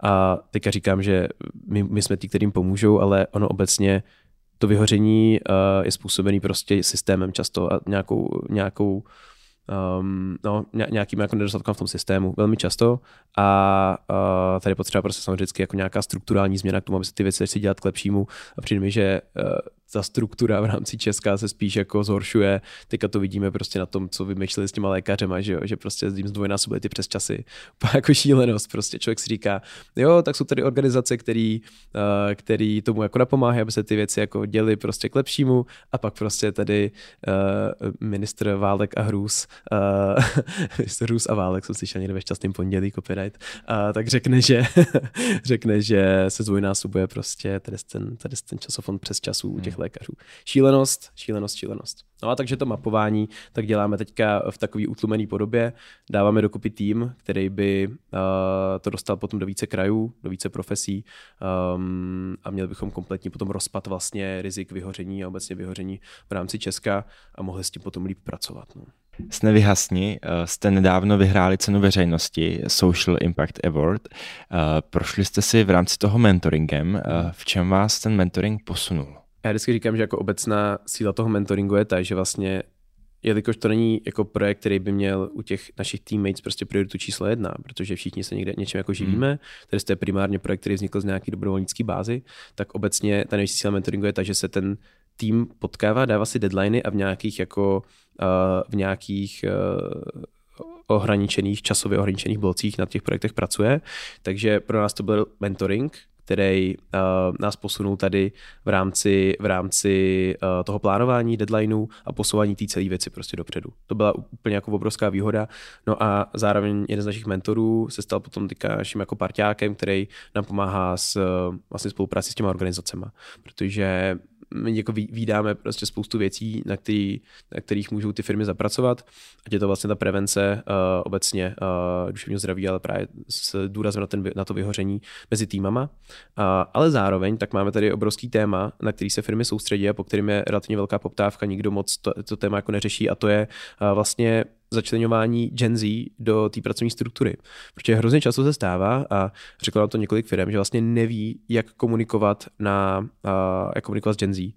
A teďka říkám, že my, my jsme ti, kterým pomůžou, ale ono obecně to vyhoření uh, je způsobený prostě systémem často a nějakou, nějakou um, no, nějakým jako nedostatkem v tom systému velmi často. A uh, tady potřeba prostě samozřejmě jako nějaká strukturální změna k tomu, aby se ty věci dělat k lepšímu. A přijde mi, že uh, ta struktura v rámci Česka se spíš jako zhoršuje. Teďka to vidíme prostě na tom, co vymýšleli s těma lékařema, že, jo? že prostě s tím zdvojnásobili ty přes časy. jako šílenost prostě. Člověk si říká, jo, tak jsou tady organizace, který, uh, který tomu jako napomáhají, aby se ty věci jako děly prostě k lepšímu a pak prostě tady uh, ministr Válek a Hrůz, uh, ministr Hrůz a Válek, jsem slyšel někde ve šťastným pondělí, copyright, tak řekne, že řekne, že se zdvojnásobuje prostě tady ten, tady ten časofond přes časů u těch těch lékařů. Šílenost, šílenost, šílenost. No a takže to mapování tak děláme teďka v takové utlumené podobě. Dáváme dokupy tým, který by uh, to dostal potom do více krajů, do více profesí um, a měli bychom kompletně potom rozpad vlastně rizik vyhoření a obecně vyhoření v rámci Česka a mohli s tím potom líp pracovat. No. S Nevyhasni eh, jste nedávno vyhráli cenu veřejnosti Social Impact Award. Eh, prošli jste si v rámci toho mentoringem. V čem vás ten mentoring posunul? Já vždycky říkám, že jako obecná síla toho mentoringu je ta, že vlastně jelikož to není jako projekt, který by měl u těch našich teammates prostě prioritu číslo jedna, protože všichni se někde něčem jako živíme, hmm. tedy to je primárně projekt, který vznikl z nějaký dobrovolnické bázy, tak obecně ta největší síla mentoringu je ta, že se ten tým potkává, dává si deadliny a v nějakých jako uh, v nějakých uh, ohraničených, časově ohraničených blocích na těch projektech pracuje. Takže pro nás to byl mentoring, který uh, nás posunul tady v rámci, v rámci uh, toho plánování, deadlineu a posouvání té celé věci prostě dopředu. To byla úplně jako obrovská výhoda. No a zároveň jeden z našich mentorů se stal potom teďka naším jako parťákem, který nám pomáhá s uh, vlastně spolupráci s těma organizacemi, protože my jako vydáme prostě spoustu věcí, na, který, na kterých můžou ty firmy zapracovat, ať je to vlastně ta prevence uh, obecně uh, duševního zdraví, ale právě s důrazem na, ten, na to vyhoření mezi týmama. Ale zároveň tak máme tady obrovský téma, na který se firmy soustředí a po kterým je relativně velká poptávka, nikdo moc to, to téma jako neřeší a to je vlastně začlenování Gen Z do té pracovní struktury. Protože hrozně často se stává, a řekl nám to několik firm, že vlastně neví, jak komunikovat, na, jak komunikovat s Gen Z.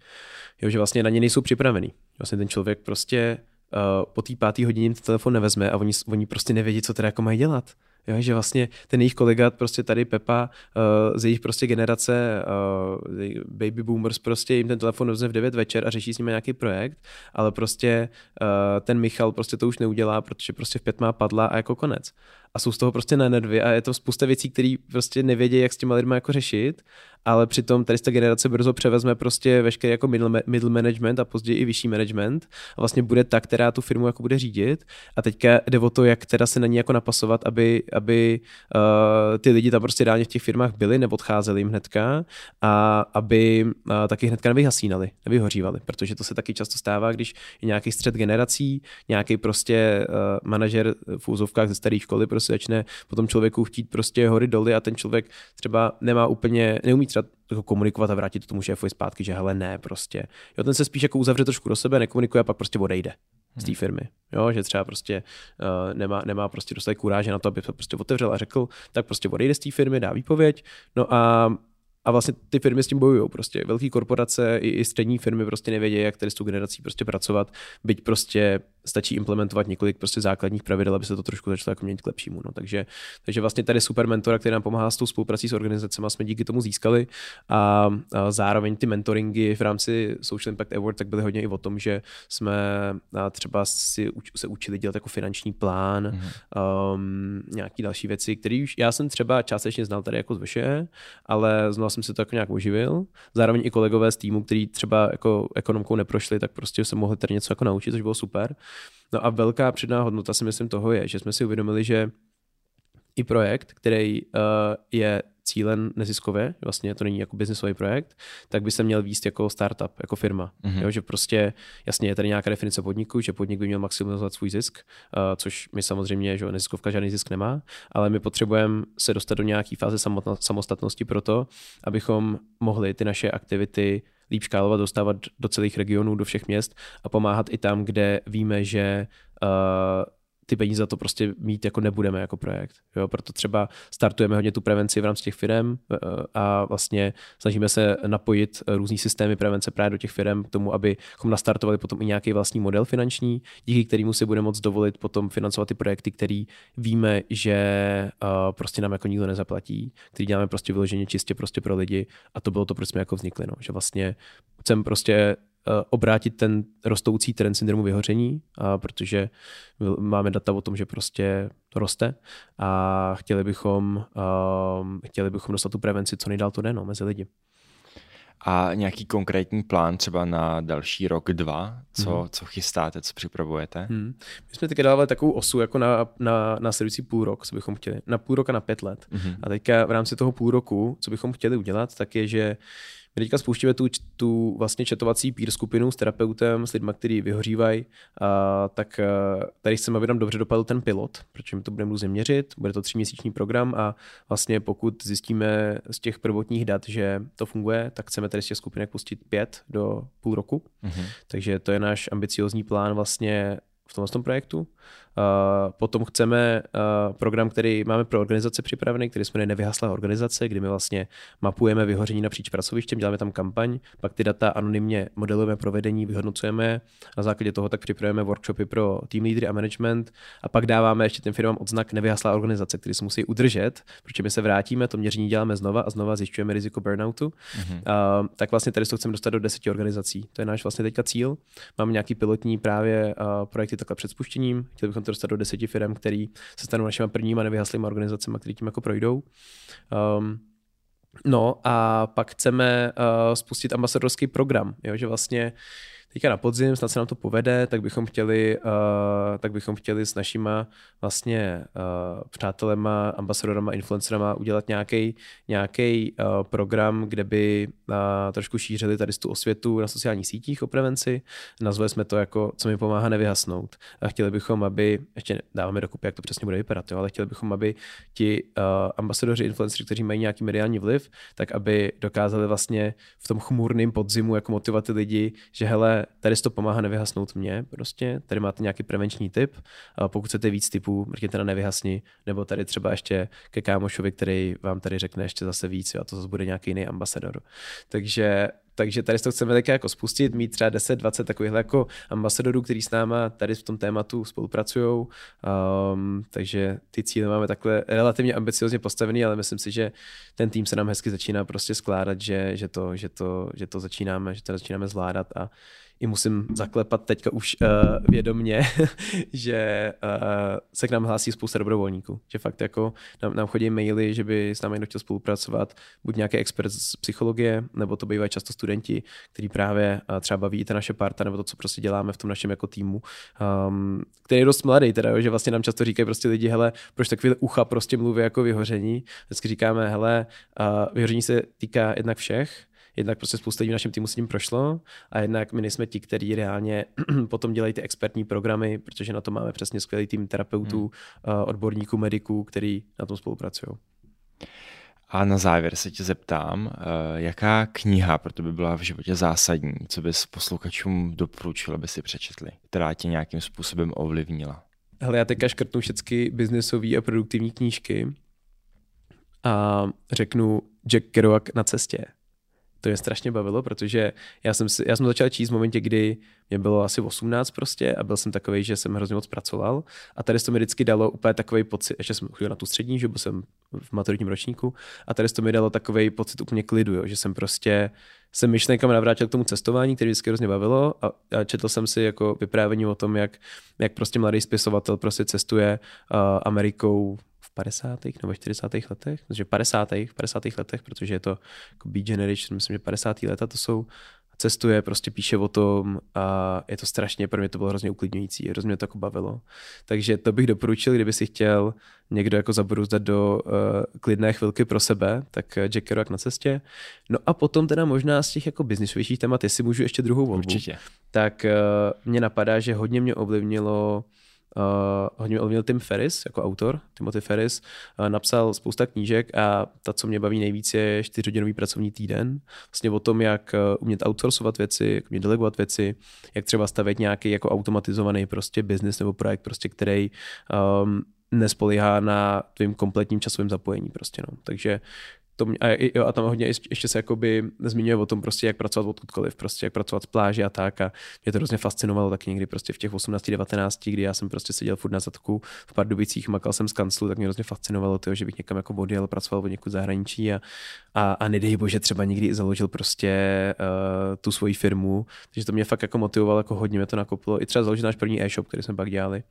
Jo, že vlastně na ně nejsou připravený. Vlastně ten člověk prostě uh, po té páté hodině ten telefon nevezme a oni, oni prostě nevědí, co teda jako mají dělat. Jo, že vlastně ten jejich kolega, prostě tady Pepa, uh, z jejich prostě generace uh, baby boomers, prostě jim ten telefon vezme v 9 večer a řeší s nimi nějaký projekt, ale prostě uh, ten Michal prostě to už neudělá, protože prostě v pět má padla a jako konec. A jsou z toho prostě na nervy a je to spousta věcí, které prostě nevědí, jak s těma lidmi jako řešit, ale přitom tady ta generace brzo převezme prostě veškerý jako middle, middle management a později i vyšší management a vlastně bude ta, která tu firmu jako bude řídit. A teďka jde o to, jak teda se na ní jako napasovat, aby, aby uh, ty lidi tam prostě reálně v těch firmách byli, neodcházeli jim hnedka a aby uh, taky hnedka nevyhasínali, nevyhořívali, protože to se taky často stává, když je nějaký střed generací, nějaký prostě uh, manažer v úzovkách ze staré školy prostě začne potom člověku chtít prostě hory doly a ten člověk třeba nemá úplně, neumí třeba jako komunikovat a vrátit to tomu šéfovi zpátky, že hele ne, prostě. Jo, ten se spíš jako uzavře trošku do sebe, nekomunikuje a pak prostě odejde z té hmm. firmy. Jo, že třeba prostě uh, nemá, nemá prostě dostatek kuráže na to, aby se prostě otevřel a řekl, tak prostě odejde z té firmy, dá výpověď, no a a vlastně ty firmy s tím bojují. Prostě velké korporace i, i střední firmy prostě nevědí, jak tady s tou generací prostě pracovat, byť prostě stačí implementovat několik prostě základních pravidel, aby se to trošku začalo jako měnit k lepšímu. No. Takže, takže vlastně tady super mentora, který nám pomáhá s tou spoluprací s organizacemi, jsme díky tomu získali a, a zároveň ty mentoringy v rámci Social Impact Award tak byly hodně i o tom, že jsme třeba si se učili dělat jako finanční plán, mm-hmm. um, nějaký další věci, které už já jsem třeba částečně znal tady jako z VŠE, ale znal jsem jsem si to jako nějak uživil. Zároveň i kolegové z týmu, kteří třeba jako ekonomkou neprošli, tak prostě se mohli tady něco jako naučit, což bylo super. No a velká předná hodnota si myslím toho je, že jsme si uvědomili, že i projekt, který uh, je cílen neziskově, vlastně to není jako biznesový projekt, tak by se měl výst jako startup, jako firma. Mm-hmm. Jo, že prostě jasně je tady nějaká definice podniku, že podnik by měl maximalizovat svůj zisk, uh, což my samozřejmě, že neziskovka žádný zisk nemá, ale my potřebujeme se dostat do nějaké fáze samotna, samostatnosti pro to, abychom mohli ty naše aktivity líp škálovat, dostávat do celých regionů, do všech měst a pomáhat i tam, kde víme, že uh, ty peníze za to prostě mít jako nebudeme jako projekt. Jo? Proto třeba startujeme hodně tu prevenci v rámci těch firm eh, a vlastně snažíme se napojit různý systémy prevence právě do těch firm k tomu, abychom nastartovali potom i nějaký vlastní model finanční, díky kterému si budeme moct dovolit potom financovat ty projekty, které víme, že uh, prostě nám jako nikdo nezaplatí, který děláme prostě vyloženě čistě prostě pro lidi a to bylo to, proč jsme jako vznikli, no. že vlastně chcem prostě obrátit ten rostoucí trend syndromu vyhoření, a protože máme data o tom, že prostě to roste a chtěli bychom, um, chtěli bychom dostat tu prevenci co nejdál to jde no, mezi lidi. A nějaký konkrétní plán třeba na další rok, dva? Co, hmm. co chystáte, co připravujete? Hmm. My jsme teďka dávali takovou osu jako na, na následující půl rok, co bychom chtěli. Na půl roka na pět let. Hmm. A teďka v rámci toho půl roku, co bychom chtěli udělat, tak je, že my teďka spouštíme tu, tu vlastně četovací peer skupinu s terapeutem, s lidmi, kteří vyhořívají, a, tak a, tady chceme, aby nám dobře dopadl ten pilot, protože my to budeme různě měřit, bude to tříměsíční program a vlastně pokud zjistíme z těch prvotních dat, že to funguje, tak chceme tady z těch skupinek pustit pět do půl roku. Mm-hmm. Takže to je náš ambiciozní plán vlastně v tomhle tom projektu. Potom chceme program, který máme pro organizace připravený, který jsme Nevyhaslá organizace, kdy my vlastně mapujeme vyhoření napříč pracovištěm, děláme tam kampaň, pak ty data anonymně modelujeme provedení, vyhodnocujeme, na základě toho tak připravujeme workshopy pro team leadery a management a pak dáváme ještě těm firmám odznak nevyhaslá organizace, který se musí udržet, protože my se vrátíme, to měření děláme znova a znova zjišťujeme riziko burnoutu. Mm-hmm. Uh, tak vlastně tady to chceme dostat do deseti organizací. To je náš vlastně teďka cíl. Máme nějaký pilotní právě uh, projekty takhle před spuštěním. Chtěli bychom to dostat do deseti firm, který se stanou našimi prvníma nevyhaslými organizacemi, které tím jako projdou. Um, no a pak chceme uh, spustit ambasadorský program, jo, že vlastně uh, teďka na podzim, snad se nám to povede, tak bychom chtěli, uh, tak bychom chtěli s našima vlastně uh, přátelema, ambasadorama, influencerama udělat nějaký nějaký uh, program, kde by uh, trošku šířili tady tu osvětu na sociálních sítích o prevenci. Nazvali jsme to jako, co mi pomáhá nevyhasnout. A chtěli bychom, aby, ještě dáváme dokupy, jak to přesně bude vypadat, jo, ale chtěli bychom, aby ti uh, ambasadoři, influenceři, kteří mají nějaký mediální vliv, tak aby dokázali vlastně v tom chmurném podzimu jako motivovat ty lidi, že hele, tady to pomáhá nevyhasnout mě, prostě, tady máte nějaký prevenční tip, a pokud chcete víc typů, mrkněte na nevyhasni, nebo tady třeba ještě ke kámošovi, který vám tady řekne ještě zase víc, a to zase bude nějaký jiný ambasador. Takže takže tady to chceme také jako spustit, mít třeba 10-20 takových jako ambasadorů, kteří s náma tady v tom tématu spolupracují. Um, takže ty cíle máme takhle relativně ambiciozně postavený, ale myslím si, že ten tým se nám hezky začíná prostě skládat, že, že, to, že, to, že to začínáme, že to začínáme zvládat a i musím zaklepat teďka už uh, vědomně, že uh, se k nám hlásí spousta dobrovolníků. Že fakt jako nám, nám chodí maily, že by s námi někdo chtěl spolupracovat, buď nějaký expert z psychologie, nebo to bývají často studenti, kteří právě uh, třeba baví i ta naše parta, nebo to, co prostě děláme v tom našem jako týmu, um, který je dost mladý, teda, že vlastně nám často říkají prostě lidi, hele, proč takový ucha prostě mluví jako vyhoření. Vždycky říkáme, hele, uh, vyhoření se týká jednak všech, jednak prostě spousta lidí v našem týmu s tím prošlo a jednak my nejsme ti, kteří reálně potom dělají ty expertní programy, protože na to máme přesně skvělý tým terapeutů, hmm. odborníků, mediků, který na tom spolupracují. A na závěr se tě zeptám, eh, jaká kniha pro to by byla v životě zásadní, co bys posluchačům doporučil, aby si přečetli, která tě nějakým způsobem ovlivnila? Hele, já teďka škrtnu všechny biznesové a produktivní knížky a řeknu Jack Kerouac na cestě to mě strašně bavilo, protože já jsem, si, já jsem začal číst v momentě, kdy mě bylo asi 18 prostě a byl jsem takový, že jsem hrozně moc pracoval. A tady to mi vždycky dalo úplně takový pocit, ještě jsem chodil na tu střední, že byl jsem v maturitním ročníku a tady to mi dalo takový pocit úplně klidu, jo, že jsem prostě se myšlenkami navrátil k tomu cestování, který vždycky hrozně bavilo a, a četl jsem si jako vyprávění o tom, jak, jak prostě mladý spisovatel prostě cestuje uh, Amerikou 50. nebo 40. letech, protože 50. 50. letech, protože je to jako Beat Generation, myslím, že 50. leta to jsou cestuje, prostě píše o tom a je to strašně, pro mě to bylo hrozně uklidňující, hrozně mě to jako bavilo. Takže to bych doporučil, kdyby si chtěl někdo jako zabruzdat do uh, klidné chvilky pro sebe, tak Jack Kerouac na cestě. No a potom teda možná z těch jako biznisovějších témat, jestli můžu ještě druhou volbu, Určitě. tak uh, mě napadá, že hodně mě ovlivnilo Uh, hodně ovlivnil Tim Ferris jako autor, Timothy Ferris, uh, napsal spousta knížek a ta, co mě baví nejvíc, je čtyřhodinový pracovní týden. Vlastně o tom, jak uh, umět outsourcovat věci, jak umět delegovat věci, jak třeba stavět nějaký jako automatizovaný prostě business nebo projekt, prostě, který um, nespolíhá na tvým kompletním časovém zapojení prostě, no. Takže to mě, a, jo, a tam hodně ještě se jakoby zmiňuje o tom prostě, jak pracovat odkudkoliv, prostě jak pracovat z pláži a tak a mě to hrozně fascinovalo taky někdy prostě v těch 18, 19, kdy já jsem prostě seděl furt na zadku v Pardubicích, makal jsem z kanclu, tak mě hrozně fascinovalo to, že bych někam jako odjel, pracoval od někud zahraničí a, a, a nedej bože třeba někdy i založil prostě uh, tu svoji firmu, takže to mě fakt jako motivovalo, jako hodně mě to nakoplo. I třeba založit náš první e-shop, který jsme pak dělali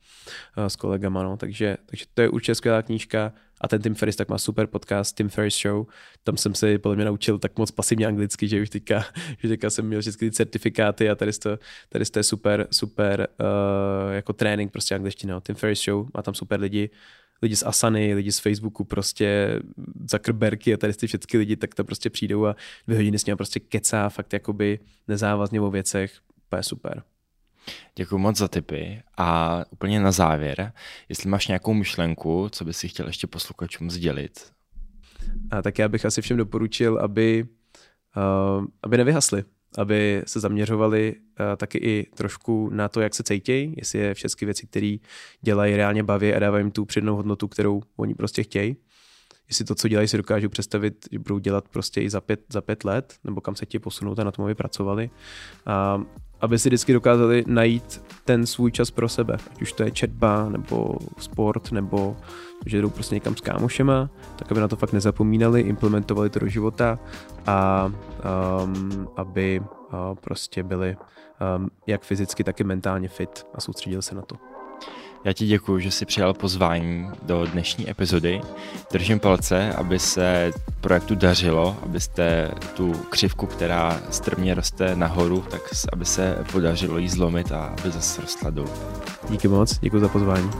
uh, s kolegama, no. takže, takže to je určitě skvělá knížka a ten Tim Ferris tak má super podcast, Tim Ferris Show. Tam jsem se podle mě naučil tak moc pasivně anglicky, že už teďka, že teďka jsem měl vždycky certifikáty a tady to, tady to je super, super uh, jako trénink prostě angličtina. No. Tim Ferris Show má tam super lidi, lidi z Asany, lidi z Facebooku, prostě Zuckerbergy a tady ty všechny lidi, tak to prostě přijdou a dvě hodiny s ním prostě kecá fakt jakoby nezávazně o věcech. To je super. Děkuji moc za tipy a úplně na závěr, jestli máš nějakou myšlenku, co bys si chtěl ještě posluchačům sdělit? A tak já bych asi všem doporučil, aby, uh, aby nevyhasli, aby se zaměřovali uh, taky i trošku na to, jak se cítějí, jestli je všechny věci, které dělají reálně baví a dávají jim tu přednou hodnotu, kterou oni prostě chtějí. Jestli to, co dělají, si dokážu představit, že budou dělat prostě i za pět, za pět let, nebo kam se ti posunout a na tom, aby pracovali. Uh, aby si vždycky dokázali najít ten svůj čas pro sebe, ať už to je četba, nebo sport, nebo že jdou prostě někam s kámošema, tak aby na to fakt nezapomínali, implementovali to do života a um, aby uh, prostě byli um, jak fyzicky, tak i mentálně fit a soustředili se na to. Já ti děkuji, že jsi přijal pozvání do dnešní epizody. Držím palce, aby se projektu dařilo, abyste tu křivku, která strmě roste nahoru, tak aby se podařilo jí zlomit a aby zase rostla dolů. Díky moc, děkuji za pozvání.